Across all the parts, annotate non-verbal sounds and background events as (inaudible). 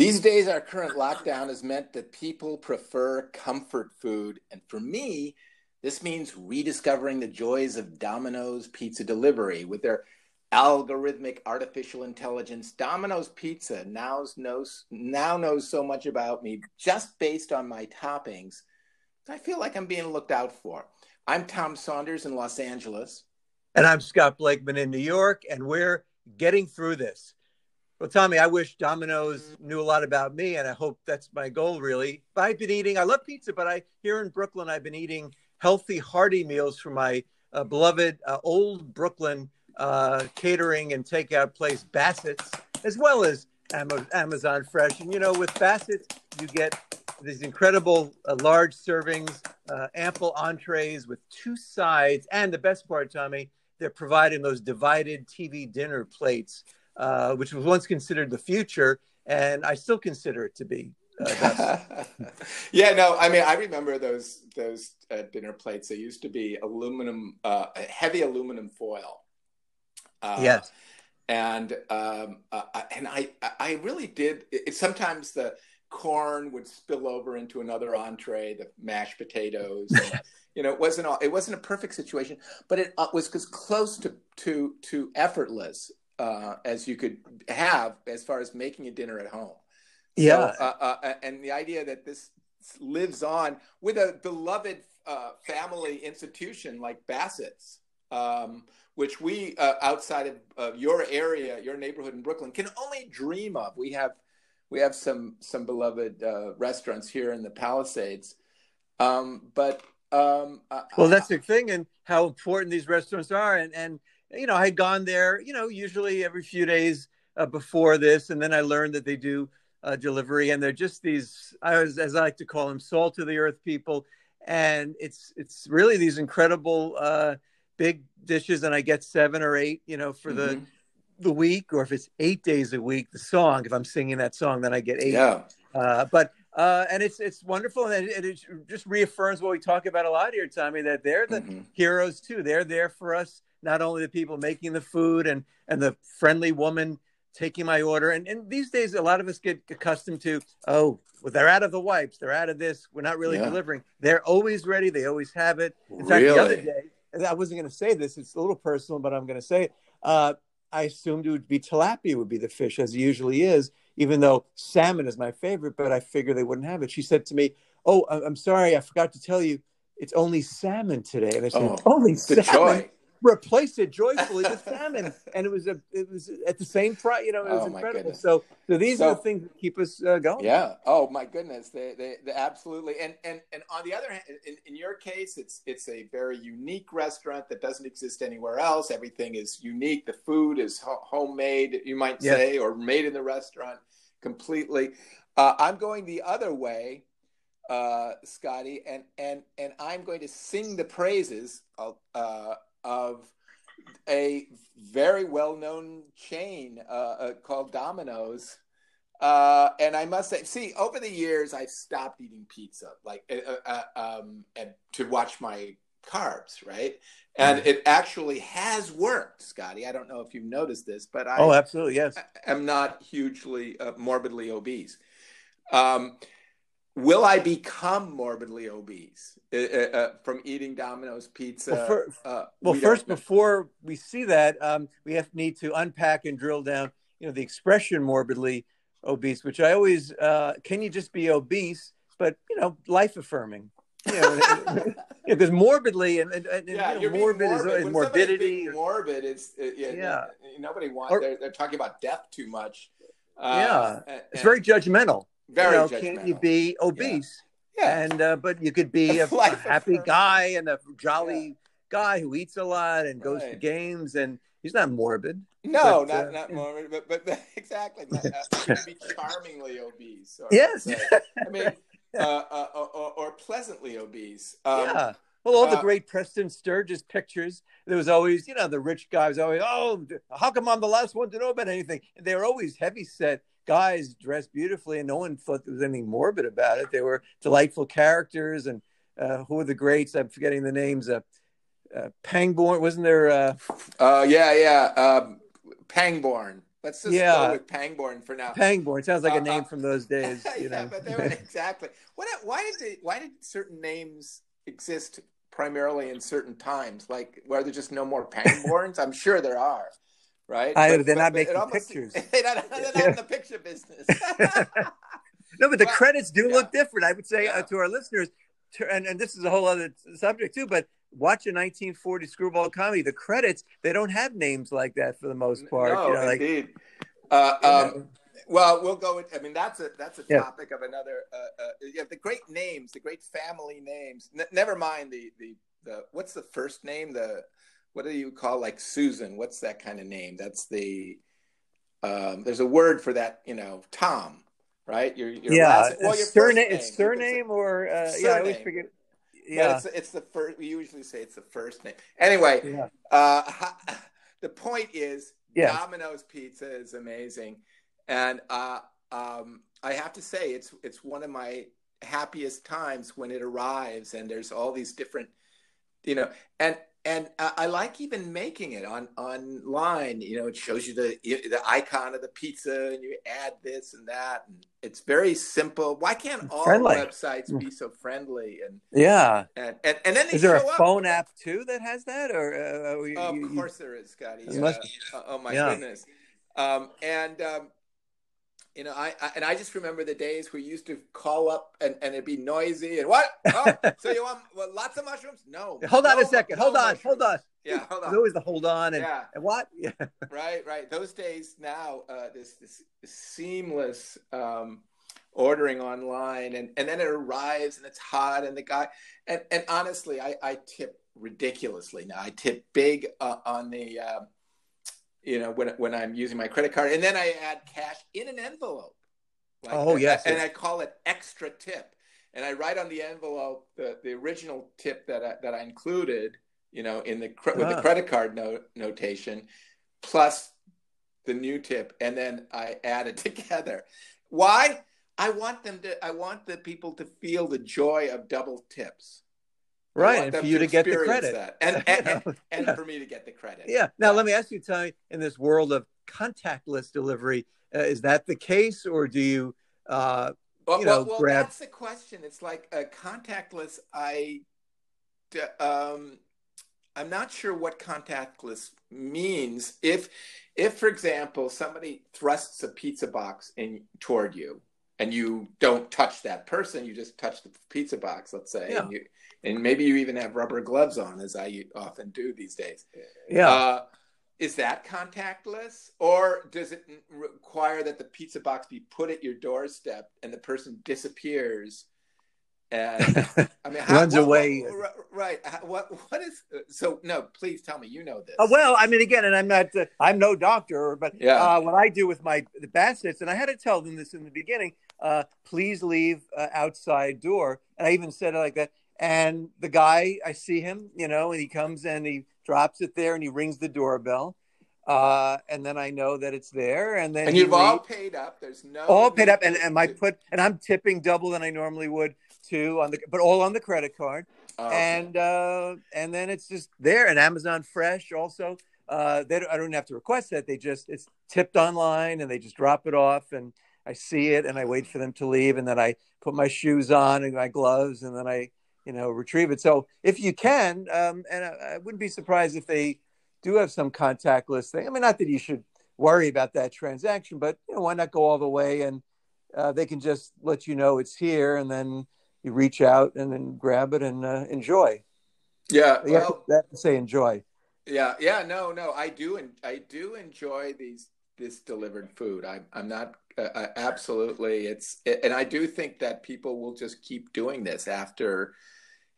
These days, our current lockdown has meant that people prefer comfort food. And for me, this means rediscovering the joys of Domino's pizza delivery. With their algorithmic artificial intelligence, Domino's Pizza now knows, now knows so much about me just based on my toppings. I feel like I'm being looked out for. I'm Tom Saunders in Los Angeles. And I'm Scott Blakeman in New York, and we're getting through this. Well, Tommy, I wish Domino's knew a lot about me, and I hope that's my goal, really. But I've been eating, I love pizza, but I here in Brooklyn, I've been eating healthy, hearty meals from my uh, beloved uh, old Brooklyn uh, catering and takeout place, Bassett's, as well as Amazon Fresh. And, you know, with Bassett's, you get these incredible uh, large servings, uh, ample entrees with two sides. And the best part, Tommy, they're providing those divided TV dinner plates uh, which was once considered the future, and I still consider it to be. Uh, (laughs) yeah, no, I mean, I remember those those uh, dinner plates. They used to be aluminum, uh, heavy aluminum foil. Uh, yes, and um, and I I really did. It, sometimes the corn would spill over into another entree, the mashed potatoes. And, (laughs) you know, it wasn't all, it wasn't a perfect situation, but it was as close to to to effortless uh, as you could have as far as making a dinner at home. Yeah. So, uh, uh, and the idea that this lives on with a beloved uh, family institution like Bassett's, um, which we uh, outside of your area, your neighborhood in Brooklyn, can only dream of. We have we have some some beloved uh, restaurants here in the Palisades, um, but um, well, that's the thing, and how important these restaurants are, and and you know, I had gone there, you know, usually every few days uh, before this, and then I learned that they do uh, delivery, and they're just these, I was, as I like to call them, salt of the earth people, and it's it's really these incredible uh, big dishes, and I get seven or eight, you know, for mm-hmm. the the week, or if it's eight days a week, the song. If I'm singing that song, then I get eight. Yeah. Uh, but uh, and it's it's wonderful, and it, it, just reaffirms what we talk about a lot here, Tommy. That they're the mm-hmm. heroes too. They're there for us not only the people making the food and and the friendly woman taking my order. And, and these days, a lot of us get accustomed to, oh, well, they're out of the wipes, they're out of this, we're not really yeah. delivering. They're always ready, they always have it. In fact, the other day, I wasn't going to say this, it's a little personal, but I'm going to say it. Uh, I assumed it would be tilapia would be the fish as it usually is, even though salmon is my favorite, but I figured they wouldn't have it. She said to me, Oh, I'm sorry, I forgot to tell you, it's only salmon today. And I said, oh, Only salmon. Joy replaced it joyfully with salmon, and it was a it was at the same price. You know, it was oh, incredible. So, so these so, are the things that keep us uh, going. Yeah. Oh my goodness. They, they, they absolutely. And and and on the other hand, in, in your case, it's it's a very unique restaurant that doesn't exist anywhere else. Everything is unique. The food is ho- homemade, you might say, yes. or made in the restaurant completely. Uh, I'm going the other way uh, Scotty, and and and I'm going to sing the praises of, uh, of a very well-known chain uh, uh, called Domino's. Uh, and I must say, see, over the years, I've stopped eating pizza, like, uh, uh, um, and to watch my carbs, right? And mm. it actually has worked, Scotty. I don't know if you've noticed this, but I oh, absolutely, yes, am not hugely uh, morbidly obese. Um, will I become morbidly obese uh, uh, uh, from eating Domino's pizza? Well, for, uh, well we first, before we see that, um, we have need to unpack and drill down. You know, the expression morbidly obese, which I always uh, can you just be obese, but you know, life affirming. You know, (laughs) because morbidly and, and, and yeah, you know, morbid, morbid is, is morbidity. Morbid, it's uh, yeah, yeah. Nobody wants. They're, they're, talking about death too much. yeah, it's very judgmental. Very you know, can't you be obese? Yeah. yeah. And uh, but you could be (laughs) a, a happy guy and a jolly yeah. guy who eats a lot and goes right. to games and he's not morbid. No, but, not uh, not morbid, but but, but (laughs) exactly, not, uh, be (laughs) charmingly obese. Or, yes, I mean, uh, uh, or, or, pleasantly obese. Um, yeah. Well, all the uh, great Preston Sturges pictures, there was always, you know, the rich guys always, oh, how come I'm the last one to know about anything? And they were always heavy set guys dressed beautifully, and no one thought there was anything morbid about it. They were delightful characters, and uh, who were the greats? I'm forgetting the names. Uh, uh, Pangborn wasn't there? Uh... Uh, yeah, yeah. Um, Pangborn. Let's just yeah. go with Pangborn for now. Pangborn sounds like uh, a name uh, from those (laughs) days. You yeah, know? but they were exactly. What? Why did they? Why did certain names exist primarily in certain times? Like, were there just no more Pangborns? I'm sure there are. Right? I, but, they're not but making almost, pictures. (laughs) they're not, they're not in the picture business. (laughs) no, but the well, credits do yeah. look different. I would say uh, to our listeners, to, and, and this is a whole other subject too, but watch a 1940 screwball comedy. The credits they don't have names like that for the most part. No, you know, indeed. Like, uh, um, well, we'll go. I mean, that's a that's a topic of another. Uh, uh, yeah, the great names, the great family names. N- never mind the the the what's the first name? The what do you call like Susan? What's that kind of name? That's the um, there's a word for that. You know, Tom. Right? Your, your yeah. Last, well, your surname. It's surname or uh, surname. yeah. I always forget yeah. It's, it's, the first. We usually say it's the first name. Anyway, yeah. uh, the point is, yes. Domino's Pizza is amazing, and uh, um, I have to say, it's it's one of my happiest times when it arrives, and there's all these different, you know, and and I like even making it on online. You know, it shows you the the icon of the pizza, and you add this and that, and it's very simple. Why can't all friendly. websites be so friendly? And yeah, and and, and then is there a phone app too that has that? Or uh, you, oh, of course you, there is, Scotty. Uh, oh my yeah. goodness! Um, and um, you know, I, I, and I just remember the days we used to call up and, and it'd be noisy and what? Oh, so you want well, lots of mushrooms? No. (laughs) Hold on no, a second. No hold on. Mushrooms. Hold on. Yeah, hold on. There's always the hold on and, yeah. and what? Yeah. (laughs) Right, right. Those days now, uh, this, this seamless um, ordering online and, and then it arrives and it's hot and the guy and, and honestly, I, I tip ridiculously now. I tip big uh, on the. Uh, you know, when when I'm using my credit card, and then I add cash in an envelope. Like oh yes, and I call it extra tip, and I write on the envelope the, the original tip that I, that I included, you know, in the with the ah. credit card note notation, plus the new tip, and then I add it (laughs) together. Why? I want them to. I want the people to feel the joy of double tips right and for you to, get the credit that. and and, and, (laughs) and yeah. for me to get the credit yeah now yeah. let me ask you Tony in this world of contactless delivery uh, is that the case or do you uh well, you know well, well grab that's the question it's like a contactless i um i'm not sure what contactless means if if for example somebody thrusts a pizza box in toward you and you don't touch that person you just touch the pizza box let's say yeah. and you and maybe you even have rubber gloves on, as I often do these days. Yeah. Uh, is that contactless, or does it require that the pizza box be put at your doorstep and the person disappears? And (laughs) I mean, how, runs what, away. What, right. What what is so? No, please tell me. You know this. Uh, well, I mean, again, and I'm not. Uh, I'm no doctor, but yeah. uh, what I do with my the Bassett's, and I had to tell them this in the beginning. Uh, please leave uh, outside door, and I even said it like that. And the guy, I see him, you know, and he comes and he drops it there and he rings the doorbell. Uh, and then I know that it's there. And then and you've all paid up. There's no all paid up, and and I put and I'm tipping double than I normally would too on the, but all on the credit card. Oh, okay. And uh, and then it's just there. And Amazon Fresh also. Uh, they don't, I don't have to request that. They just it's tipped online, and they just drop it off, and I see it, and I wait for them to leave, and then I put my shoes on and my gloves, and then I you know retrieve it. So if you can, um, and I, I, wouldn't be surprised if they do have some contactless thing. I mean, not that you should worry about that transaction, but you know, why not go all the way and uh, they can just let you know it's here, and then you reach out and then grab it and uh, enjoy. Yeah, you well, have to, to say enjoy. Yeah, yeah, no, no, I do, and I do enjoy these this delivered food. I, I'm not uh, uh absolutely. It's and I do think that people will just keep doing this after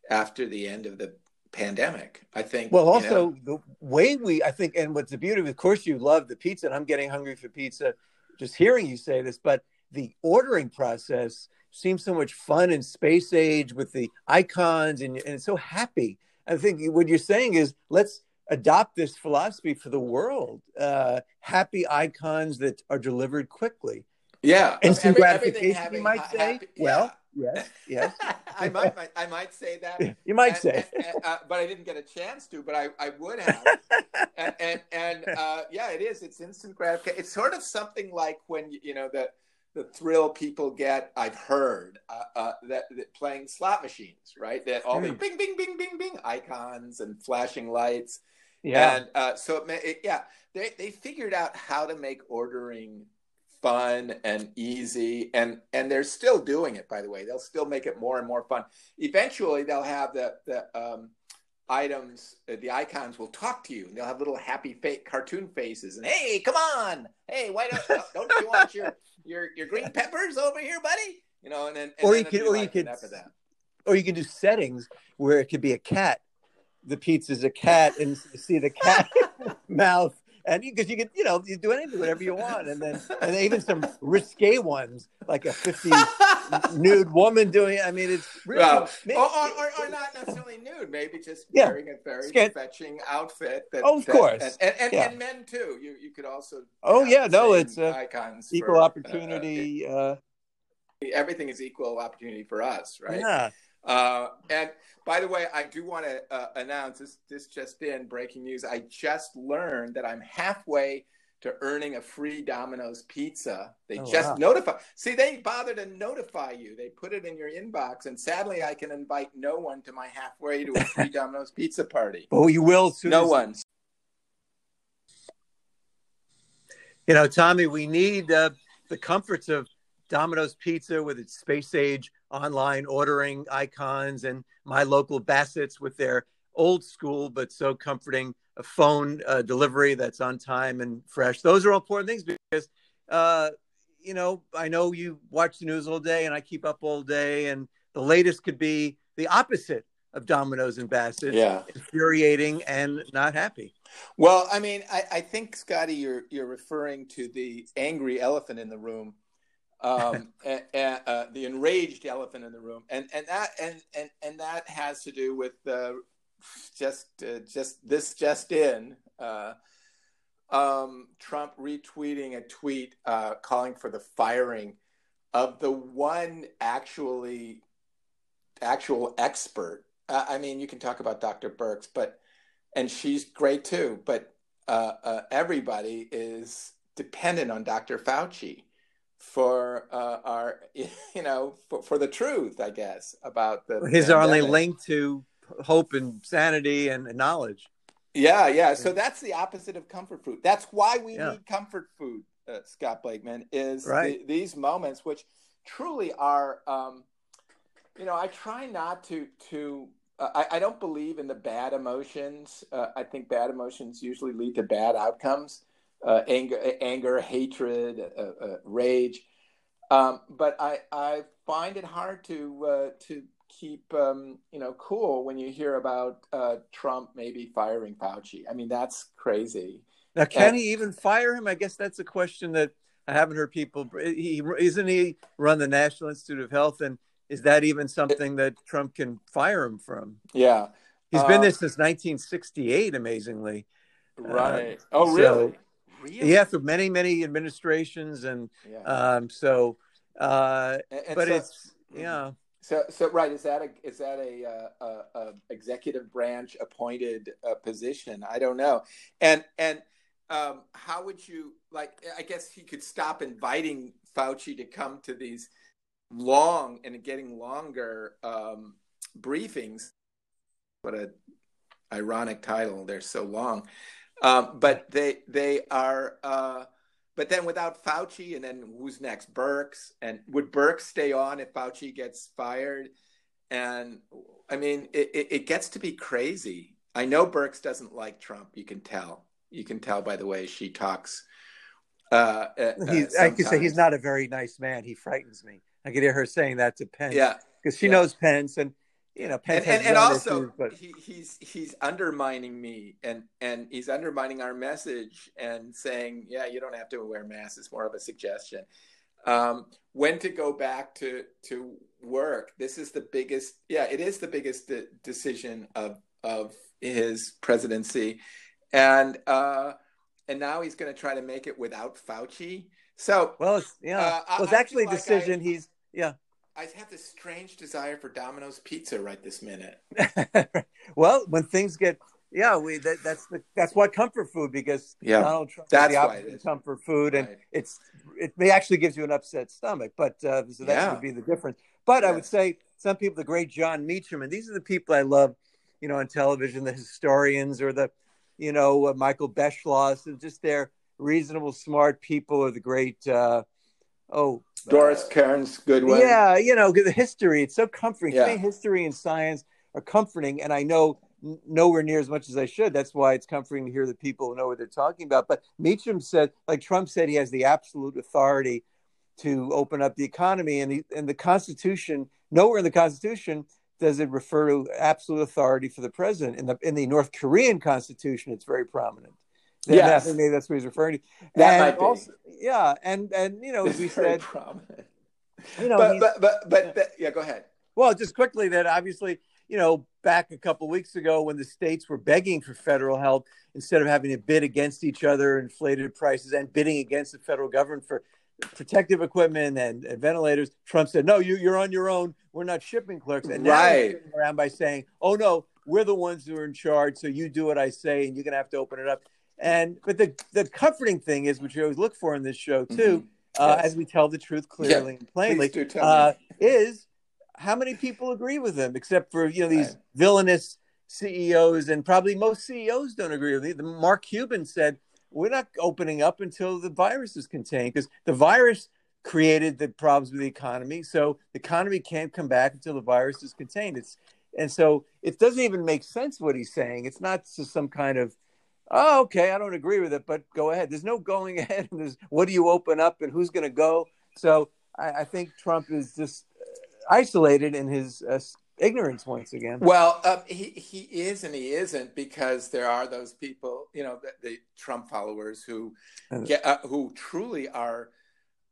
after the end of the pandemic. I think. Well, also you know, the way we, I think, and what's the beauty, of course, you love the pizza, and I'm getting hungry for pizza just hearing you say this, but the ordering process seems so much fun in space age with the icons, and, and it's so happy. I think what you're saying is let's adopt this philosophy for the world. Uh, happy icons that are delivered quickly. Yeah, instant gratification, you might say. Happy, well, Yes, yes. (laughs) I might, I might say that. You might and, say, and, and, uh, but I didn't get a chance to. But I, I would have. (laughs) and and, and uh, yeah, it is. It's instant gratification. It's sort of something like when you know the the thrill people get. I've heard uh, uh that, that, playing slot machines, right? That all mm. the hmm. bing, bing, bing, bing, bing icons and flashing lights. Yeah. And uh, so it, it, yeah, they they figured out how to make ordering fun and easy and and they're still doing it by the way. They'll still make it more and more fun. Eventually they'll have the the um, items uh, the icons will talk to you and they'll have little happy fake cartoon faces and hey come on! Hey why don't don't you want your your your green peppers over here buddy? You know and then and or then you could or you could or you can do settings where it could be a cat. The pizza's a cat and see the cat (laughs) mouth and because you, you, can, you know, you do anything, whatever you want, and then and even some (laughs) risque ones like a fifty nude woman doing. I mean, it's really, well, maybe, or, or, or, not necessarily nude, maybe just yeah. wearing a very Scan- fetching outfit. That, oh, of that, course, and and, yeah. and, men too. You you could also. Oh yeah, no, it's uh, icons equal for, uh, opportunity. Uh, uh, everything is equal opportunity for us, right? Yeah. Uh, and by the way, I do want to uh, announce this. This just in breaking news. I just learned that I'm halfway to earning a free Domino's pizza. They oh, just wow. notify. See, they bother to notify you. They put it in your inbox, and sadly, I can invite no one to my halfway to a free (laughs) Domino's pizza party. Oh, you will. no as- one. You know, Tommy, we need uh, the comforts of Domino's Pizza with its space age online ordering icons and my local Bassett's with their old school but so comforting phone uh, delivery that's on time and fresh. Those are all important things because, uh, you know, I know you watch the news all day and I keep up all day, and the latest could be the opposite of Domino's and Bassett. Yeah, infuriating and not happy. Well, I mean, I, I think Scotty, you're you're referring to the angry elephant in the room um, (laughs) and, and, uh, the enraged elephant in the room, and and that and and and that has to do with uh, just uh, just this just in. Uh, um, Trump retweeting a tweet uh, calling for the firing of the one actually actual expert. I mean, you can talk about Dr. Birx, but and she's great too. But uh, everybody is dependent on Dr. Fauci for uh, our (laughs) you know for, for the truth i guess about the his pandemic. only link to hope and sanity and knowledge yeah yeah so that's the opposite of comfort food that's why we yeah. need comfort food uh, scott blakeman is right. the, these moments which truly are um, you know i try not to to uh, I, I, don't believe in the bad emotions uh, i think bad emotions usually lead to bad outcomes uh, anger, anger, hatred, uh, uh, rage. Um, but I, I find it hard to uh, to keep um, you know cool when you hear about uh, Trump maybe firing Fauci. I mean that's crazy. Now, can and, he even fire him? I guess that's a question that I haven't heard people. He isn't he run the National Institute of Health, and is that even something that Trump can fire him from? Yeah, he's been there since 1968. Amazingly, right? Uh, oh, really? So, Really? Yeah, through many many administrations, and yeah. um, so, uh, and, and but so, it's mm-hmm. yeah. So, so right is that a is that a, uh, a, a executive branch appointed uh, position? I don't know, and and um, how would you like? I guess he could stop inviting Fauci to come to these long and getting longer um, briefings. What a ironic title! They're so long. Um, but they they are. Uh, but then without Fauci, and then who's next? Birx, and would Birx stay on if Fauci gets fired? And I mean, it, it, it gets to be crazy. I know Birx doesn't like Trump. You can tell. You can tell by the way she talks. Uh, uh, he's, I can say he's not a very nice man. He frightens me. I could hear her saying that to Pence. Yeah, because she yeah. knows Pence, and you know, and, and, and also issues, but... he, he's he's undermining me and and he's undermining our message and saying, yeah, you don't have to wear masks. It's more of a suggestion. Um, when to go back to to work? This is the biggest. Yeah, it is the biggest de- decision of of his presidency, and uh, and now he's going to try to make it without Fauci. So well, it's, yeah, uh, well, it's I, actually a decision. Like I, he's yeah I have this strange desire for Domino's pizza right this minute. (laughs) well, when things get yeah, we that, that's the that's what comfort food because yeah, Donald Trump that's is the opposite comfort food, and right. it's it may actually gives you an upset stomach, but uh, so that yeah. would be the difference. But yes. I would say some people, the great Jon Meacham, and these are the people I love, you know, on television, the historians or the, you know, uh, Michael Beschloss, and just they're reasonable, smart people, or the great. Uh, oh, Doris Kearns Goodwin. Yeah, you know, the history. It's so comforting. Yeah. history and science are comforting, and I know nowhere near as much as I should. That's why it's comforting to hear that people know what they're talking about. But Meacham said, like Trump said, he has the absolute authority to open up the economy, and the and the Constitution. Nowhere in the Constitution does it refer to absolute authority for the president. In the in the North Korean Constitution, it's very prominent. Yeah, maybe that's what he's referring to. That and might be. Also, yeah, and and you know, as we said, prominent. You know, but, but but but, but yeah, go ahead. Well, just quickly that obviously you know, back a couple weeks ago when the states were begging for federal help instead of having to bid against each other, inflated prices, and bidding against the federal government for protective equipment and, and ventilators. Trump said, "No, you you're on your own. We're not shipping clerks." And right. now around by saying, "Oh no, we're the ones who are in charge. So you do what I say, and you're going to have to open it up." And but the the comforting thing is, which you always look for in this show too, mm-hmm. uh, yes. as we tell the truth clearly yeah. and plainly, uh, is how many people agree with them, except for you know these right. villainous CEOs and probably most CEOs don't agree with him. Mark Cuban said we're not opening up until the virus is contained because the virus created the problems with the economy. So the economy can't come back until the virus is contained. It's and so it doesn't even make sense what he's saying. It's not just some kind of oh okay, I don't agree with it, but go ahead. There's no going (laughs) ahead. And there's what do you open up and who's going to go. So I, I think Trump is just isolated in his uh, ignorance once again. Well, um, he he is and he isn't because there are those people, you know, the, the Trump followers who get uh, who truly are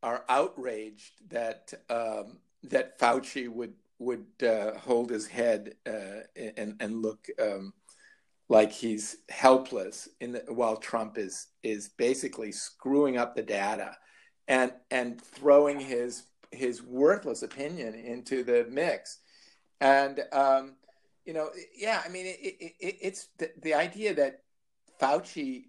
are outraged that um, that Fauci would would uh, hold his head uh, and and look um, like he's helpless in the, while Trump is is basically screwing up the data and and throwing his his worthless opinion into the mix. And, um, you know, yeah, I mean, it, it, it, it's the, the, idea that Fauci,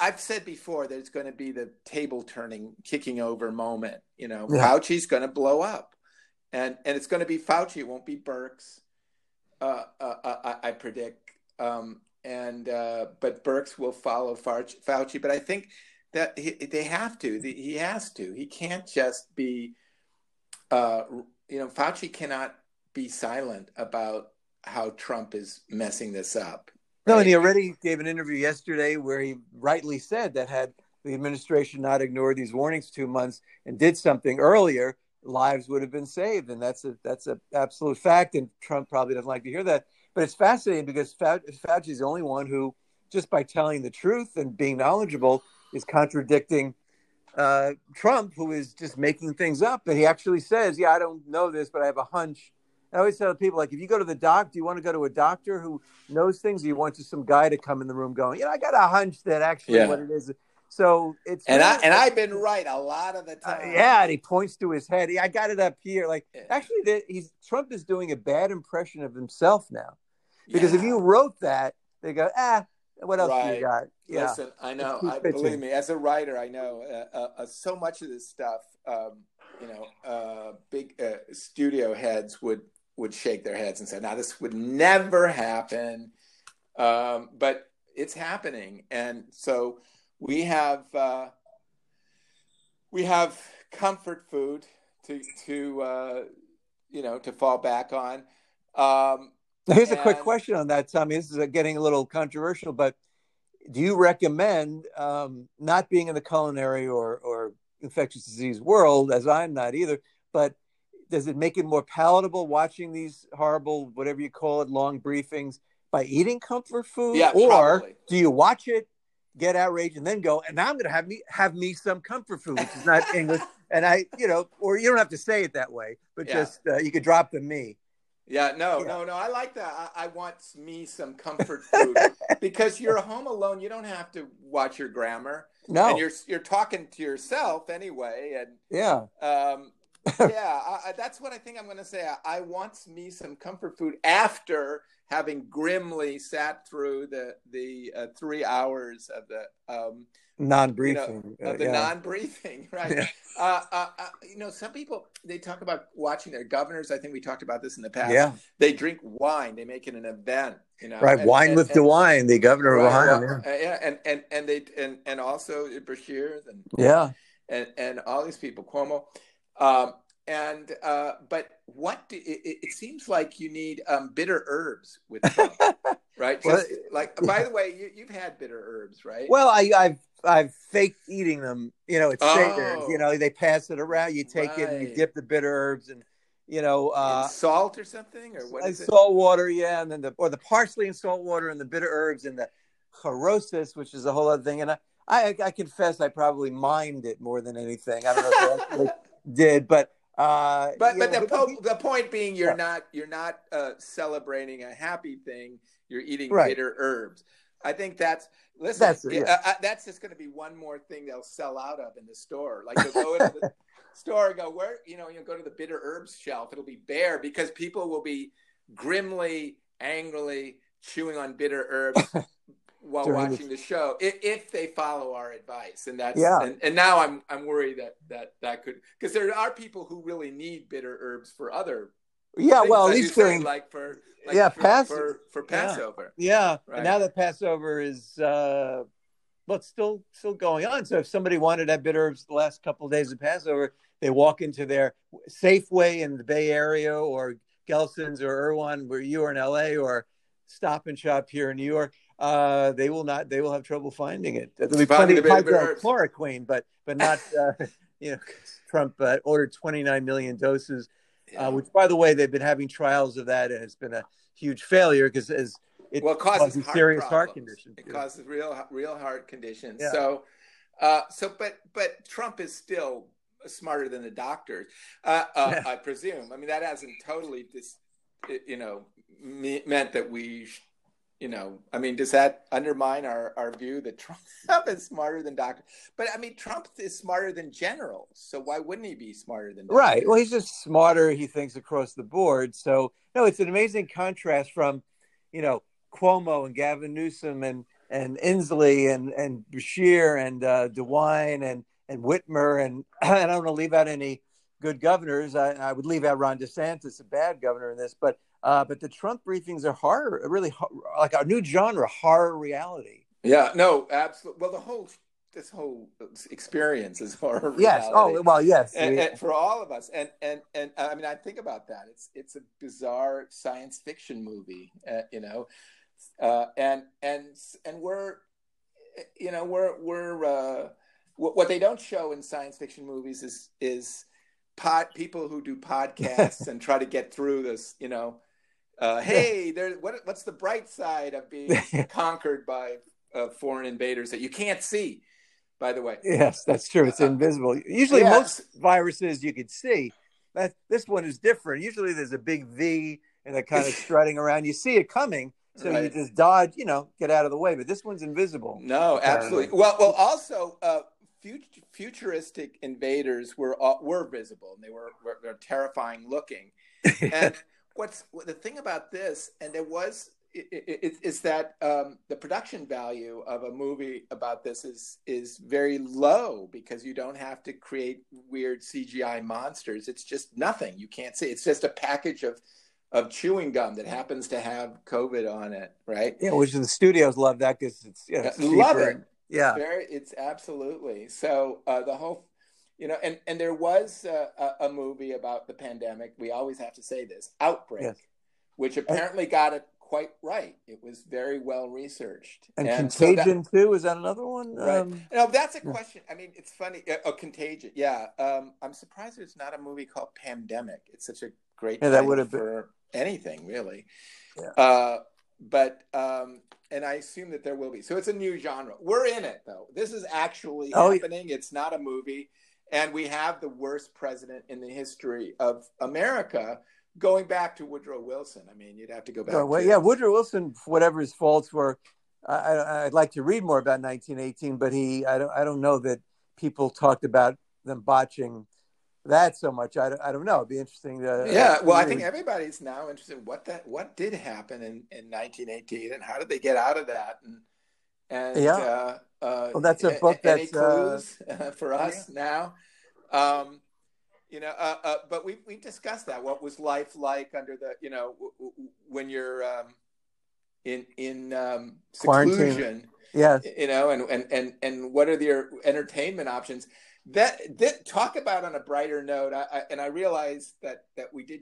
I've said before that it's going to be the table turning, kicking over moment. You know, yeah. Fauci's going to blow up. And, and it's going to be Fauci, it won't be Birx. Uh, uh, uh, I, I, predict. Um, and uh, but Birx will follow Fauci. But I think that he, they have to. He has to. He can't just be uh, you know, Fauci cannot be silent about how Trump is messing this up. No, and he already gave an interview yesterday where he rightly said that had the administration not ignored these warnings two months and did something earlier, lives would have been saved, and that's a that's an absolute fact. And Trump probably doesn't like to hear that, but it's fascinating because Fauci is the only one who, just by telling the truth and being knowledgeable, is contradicting uh, Trump, who is just making things up. And he actually says, Yeah, I don't know this, but I have a hunch. I always tell people, like, if you go to the doc, do you want to go to a doctor who knows things, or you want just some guy to come in the room going, You know, I got a hunch that actually yeah. what it is. So it's and really, I and I've been right a lot of the uh, time. Uh, yeah, and he points to his head. I got it up here. Like actually, he's Trump is doing a bad impression of himself now, because yeah. if you wrote that, they go, ah, what else right. do you got? Yeah. Listen, I know. I, believe me, as a writer, I know uh, uh, uh, so much of this stuff. Um, you know, uh, big uh, studio heads would would shake their heads and say, "Now, this would never happen," um, but it's happening, and so we have uh, we have comfort food to to you know to fall back on. Um, Here's and, a quick question on that, Tommy. This is getting a little controversial, but do you recommend um, not being in the culinary or, or infectious disease world, as I'm not either, but does it make it more palatable watching these horrible, whatever you call it, long briefings by eating comfort food? Yeah, or probably. do you watch it, get outraged, and then go, and now I'm going to have me have me some comfort food, which is not (laughs) English, and I, you know, or you don't have to say it that way, but yeah. just uh, you could drop the me. Yeah, no, yeah. no, no. I like that. I, I, want me some comfort food (laughs) because you're home alone. You don't have to watch your grammar. No, and you're you're talking to yourself anyway. And yeah, um, (laughs) yeah, I, that's what I think I'm going to say. I, I, want me some comfort food after having grimly sat through the the uh, three hours of the um, non-briefing you know, of the yeah. non-briefing, (laughs) right? Yeah. Uh, uh, uh, you know, some people they talk about watching their governors. I think we talked about this in the past. Yeah, they drink wine. They make it an event. You know, right? And, wine and, with and, DeWine, the governor right, of Ohio. Yeah. yeah, and and and they and and also Beshear and yeah, and and all these people, Cuomo. Um, and uh, but what do, it, it, seems like you need um, bitter herbs with (laughs) right? Just, well, like by the way, you, have had bitter herbs, right? Well, i I, have I've faked eating them. You know, it's oh, You know, they pass it around. You take right. it and you dip the bitter herbs and you know uh, salt or something or what is salt it? water, yeah, and then the or the parsley and salt water and the bitter herbs and the charoses, which is a whole other thing. And I, I, I confess, I probably mined it more than anything. I don't know if I actually (laughs) did, but uh, but but know, the, po- the point being, you're yeah. not you're not uh, celebrating a happy thing. You're eating right. bitter herbs. I think that's listen. That's, yeah. uh, uh, that's just going to be one more thing they'll sell out of in the store. Like you'll go into the (laughs) store and go where you know you'll go to the bitter herbs shelf. It'll be bare because people will be grimly, angrily chewing on bitter herbs (laughs) while watching the, the show if, if, they follow our advice and that's yeah. and, and now i'm i'm worried that that that could because there are people who really need bitter herbs for other yeah things, well at least during like for like yeah for, Pass- for, for passover yeah, yeah. Right? and now that passover is uh well it's still still going on so if somebody wanted that bitter herbs the last couple of days of passover they walk into their safeway in the bay area or gelson's or Erewhon where you are in la or stop and shop here in new york uh, they will not. They will have trouble finding it. There'll be plenty of hydrochloroquine, but but not. Uh, (laughs) you know, Trump uh, ordered 29 million doses, yeah. uh, which, by the way, they've been having trials of that, and it's been a huge failure because as it, well, it causes, causes heart serious problems. heart conditions. It causes real real heart conditions. Yeah. So, uh, so but but Trump is still smarter than the doctors, uh, uh. I presume. I mean, that hasn't totally dis, you know, meant that we you know, I mean, does that undermine our, our view that Trump (laughs) is smarter than doctors? But I mean, Trump is smarter than generals, so why wouldn't he be smarter than? Doctors? Right. Well, he's just smarter. He thinks across the board. So no, it's an amazing contrast from, you know, Cuomo and Gavin Newsom and and Inslee and and Beshear and uh, DeWine and and Whitmer and (clears throat) I don't want to leave out any good governors. I, I would leave out Ron DeSantis, a bad governor in this, but uh, but the Trump briefings are horror, really like a new genre, horror reality. Yeah, no, absolutely. Well, the whole this whole experience is horror. Yes. Oh, well, yes. And, and for all of us, and and and I mean, I think about that. It's it's a bizarre science fiction movie, uh, you know, uh, and and and we're, you know, we're we're uh, what they don't show in science fiction movies is is pod people who do podcasts (laughs) and try to get through this, you know uh, (laughs) hey, there. What, what's the bright side of being (laughs) conquered by uh, foreign invaders that you can't see? By the way, yes, that's true. It's uh, invisible. Usually, yes. most viruses you could see. That this one is different. Usually, there's a big V and they're kind of (laughs) strutting around. You see it coming, so right. you just dodge. You know, get out of the way. But this one's invisible. No, absolutely. Well, well, also. Uh, futuristic invaders were were visible and they were, were, were terrifying looking and what's the thing about this, and there was is that um, the production value of a movie about this is is very low because you don't have to create weird CGI monsters. It's just nothing. You can't see. It's just a package of of chewing gum that happens to have COVID on it, right? Yeah, which the studios love that because it's you know, love it. Yeah, it's, very, it's absolutely so. Uh, the whole you know, and and there was a, a, movie about the pandemic. We always have to say this outbreak, yes. which apparently got it quite right. It was very well researched. And, and Contagion so that, too is that another one? Right. Um, no, that's a question. I mean, it's funny. Oh, Contagion. Yeah, um, I'm surprised there's not a movie called Pandemic. It's such a great. Yeah, that would have for been... anything really. Yeah. Uh, but um, and I assume that there will be. So it's a new genre. We're in it though. This is actually oh, happening. Yeah. It's not a movie and we have the worst president in the history of America going back to Woodrow Wilson. I mean, you'd have to go back. Well, to... yeah, Woodrow Wilson, whatever his faults were, I, would like to read more about 1918, but he, I don't, I don't know that people talked about them botching that so much. I, I don't know. It'd be interesting to. Yeah, well, I think everybody's now interested in what that what did happen in, in 1918 and how did they get out of that and and yeah. Uh, uh, well, that's a book any that's uh, clues uh, for us yeah. now. Um, you know, uh, uh, but we we discussed that. What was life like under the you know w- w- when you're um, in in um, seclusion? Yes. You know, and and and and what are your entertainment options? That, that talk about on a brighter note. I, I, and I realize that that we did.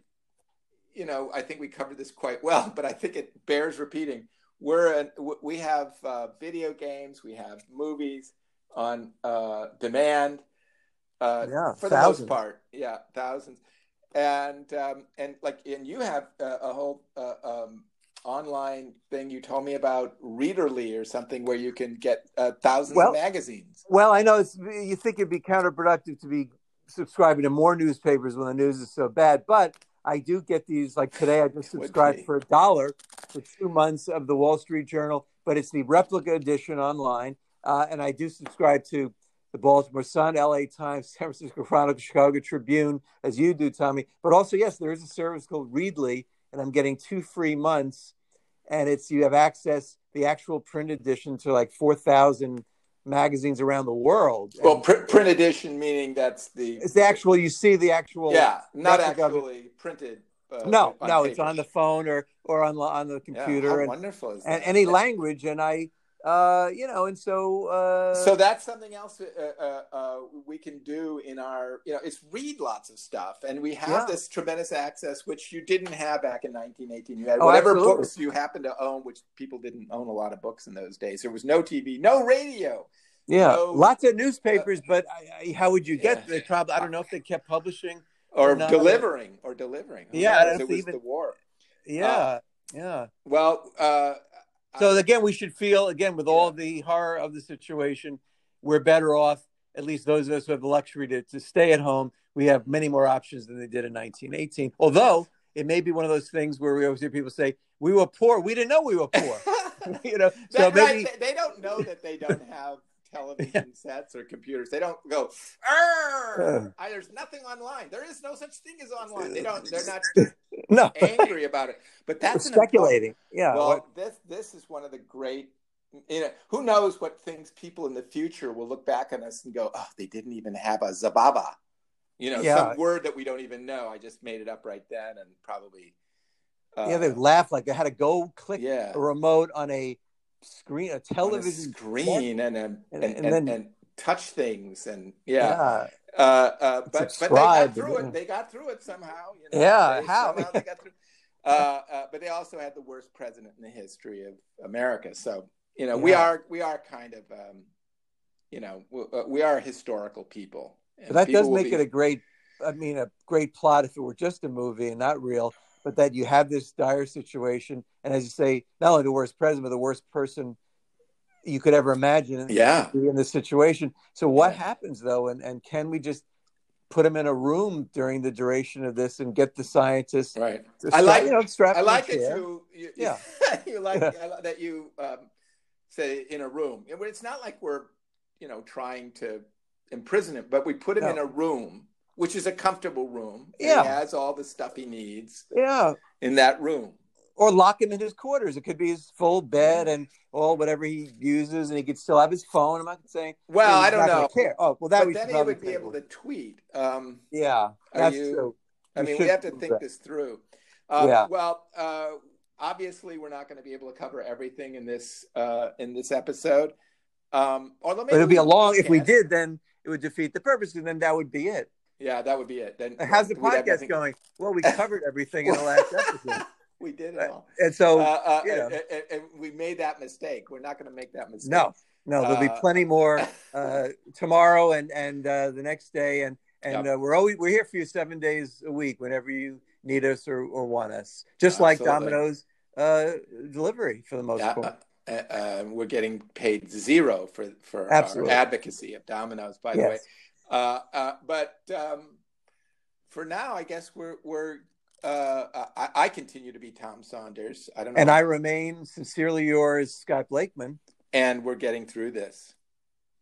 You know, I think we covered this quite well, (laughs) but I think it bears repeating. We're an, we have uh, video games, we have movies on uh, demand. Uh, yeah, for thousands. the most part, yeah, thousands, and um, and like and you have a, a whole uh, um, online thing you told me about Readerly or something where you can get uh, thousands well, of magazines. Well, I know it's, you think it'd be counterproductive to be subscribing to more newspapers when the news is so bad, but I do get these. Like today, I just (laughs) subscribed for a dollar for two months of the Wall Street Journal, but it's the replica edition online, uh, and I do subscribe to the Baltimore Sun, LA Times, (laughs) San Francisco Chronicle, Chicago Tribune, as you do, Tommy. But also, yes, there is a service called Readly, and I'm getting two free months. And it's you have access the actual print edition to like four thousand magazines around the world. Well, pr- print edition meaning that's the it's the actual. You see the actual. Yeah, not actually printed. Uh, no, no, paper. it's on the phone or or on on the computer. Yeah, how and, wonderful is that? And any language, and I uh, you know, and so uh, so that's something else uh, uh, uh, we can do in our, you know, it's read lots of stuff, and we have yeah. this tremendous access which you didn't have back in 1918. You had oh, whatever absolutely. books you happened to own, which people didn't own a lot of books in those days. There was no TV, no radio. Yeah, no, lots of newspapers, but I, I, how would you get? Yeah. They probably I don't know if they kept publishing or, or delivering or delivering. Yeah, it was even, the war. Yeah, yeah. Well. So again, we should feel again with all the horror of the situation, we're better off. At least those of us who have the luxury to, to stay at home, we have many more options than they did in 1918. Although it may be one of those things where we always hear people say, "We were poor. We didn't know we were poor." (laughs) (laughs) you know, so maybe right. they don't know that they don't have television sets or computers. They don't go, uh. I, there's nothing online. There is no such thing as online. They don't. They're not (laughs) no. angry about it. But that's speculating. Yeah. Well, what? this this is one of the great. You know, who knows what things people in the future will look back on us and go, oh, they didn't even have a zababa. You know, yeah. some word that we don't even know. I just made it up right then, and probably. Uh, yeah, they laugh like they had to go click yeah. a remote on a screen, a television a screen, and, and, and, and, then, and touch things, and yeah. yeah. Uh, uh, but but they got through it. They got through it somehow. You know? Yeah, they, how? Somehow they got through. (laughs) Uh, uh, but they also had the worst president in the history of America. So you know, yeah. we are we are kind of um, you know we, uh, we are historical people. But that people does make be... it a great. I mean, a great plot if it were just a movie and not real. But that you have this dire situation, and as you say, not only the worst president, but the worst person you could ever imagine yeah. in this situation. So what yeah. happens though? And and can we just put them in a room during the duration of this and get the scientists right? I like you know, strap I like it chair. you, you yeah (laughs) you like that you um, say in a room. It's not like we're you know trying to imprison him, but we put him No. in a room. Which is a comfortable room. Yeah. He has all the stuff he needs yeah in that room. or lock him in his quarters. It could be his full bed and all whatever he uses, and he could still have his phone. I'm not saying. Well, I don't know. Care. Oh, well, that but we then he would be able to tweet. Um, Yeah, that's you- true. I mean, we have to think that. this through. Um, Yeah. Well, uh, obviously, we're not going to be able to cover everything in this uh, in this episode. Um, maybe But it'd be a long. If we did, then it would defeat the purpose, and then that would be it. Yeah, that would be it. Then How's the podcast going? Well, we covered everything in the last (laughs) episode, We did it all. and so uh, uh, you know. and, and- and we made that mistake. We're not going to make that mistake. No, no, there'll be Uh, plenty more (laughs) uh, tomorrow and and uh, the next day, and and uh, we're always we're here for you seven days a week whenever you need us or, or want us. Just like Absolutely. Domino's uh, delivery for the most Yeah, part. uh, uh, we're getting paid zero for for Absolutely. our advocacy of Domino's. By the way, Yes. uh, uh, but um, for now, I guess we're we're. Uh, I, I continue to be Tom Saunders. I don't know. And I remain sincerely yours, Scott Blakeman. and we're getting through this.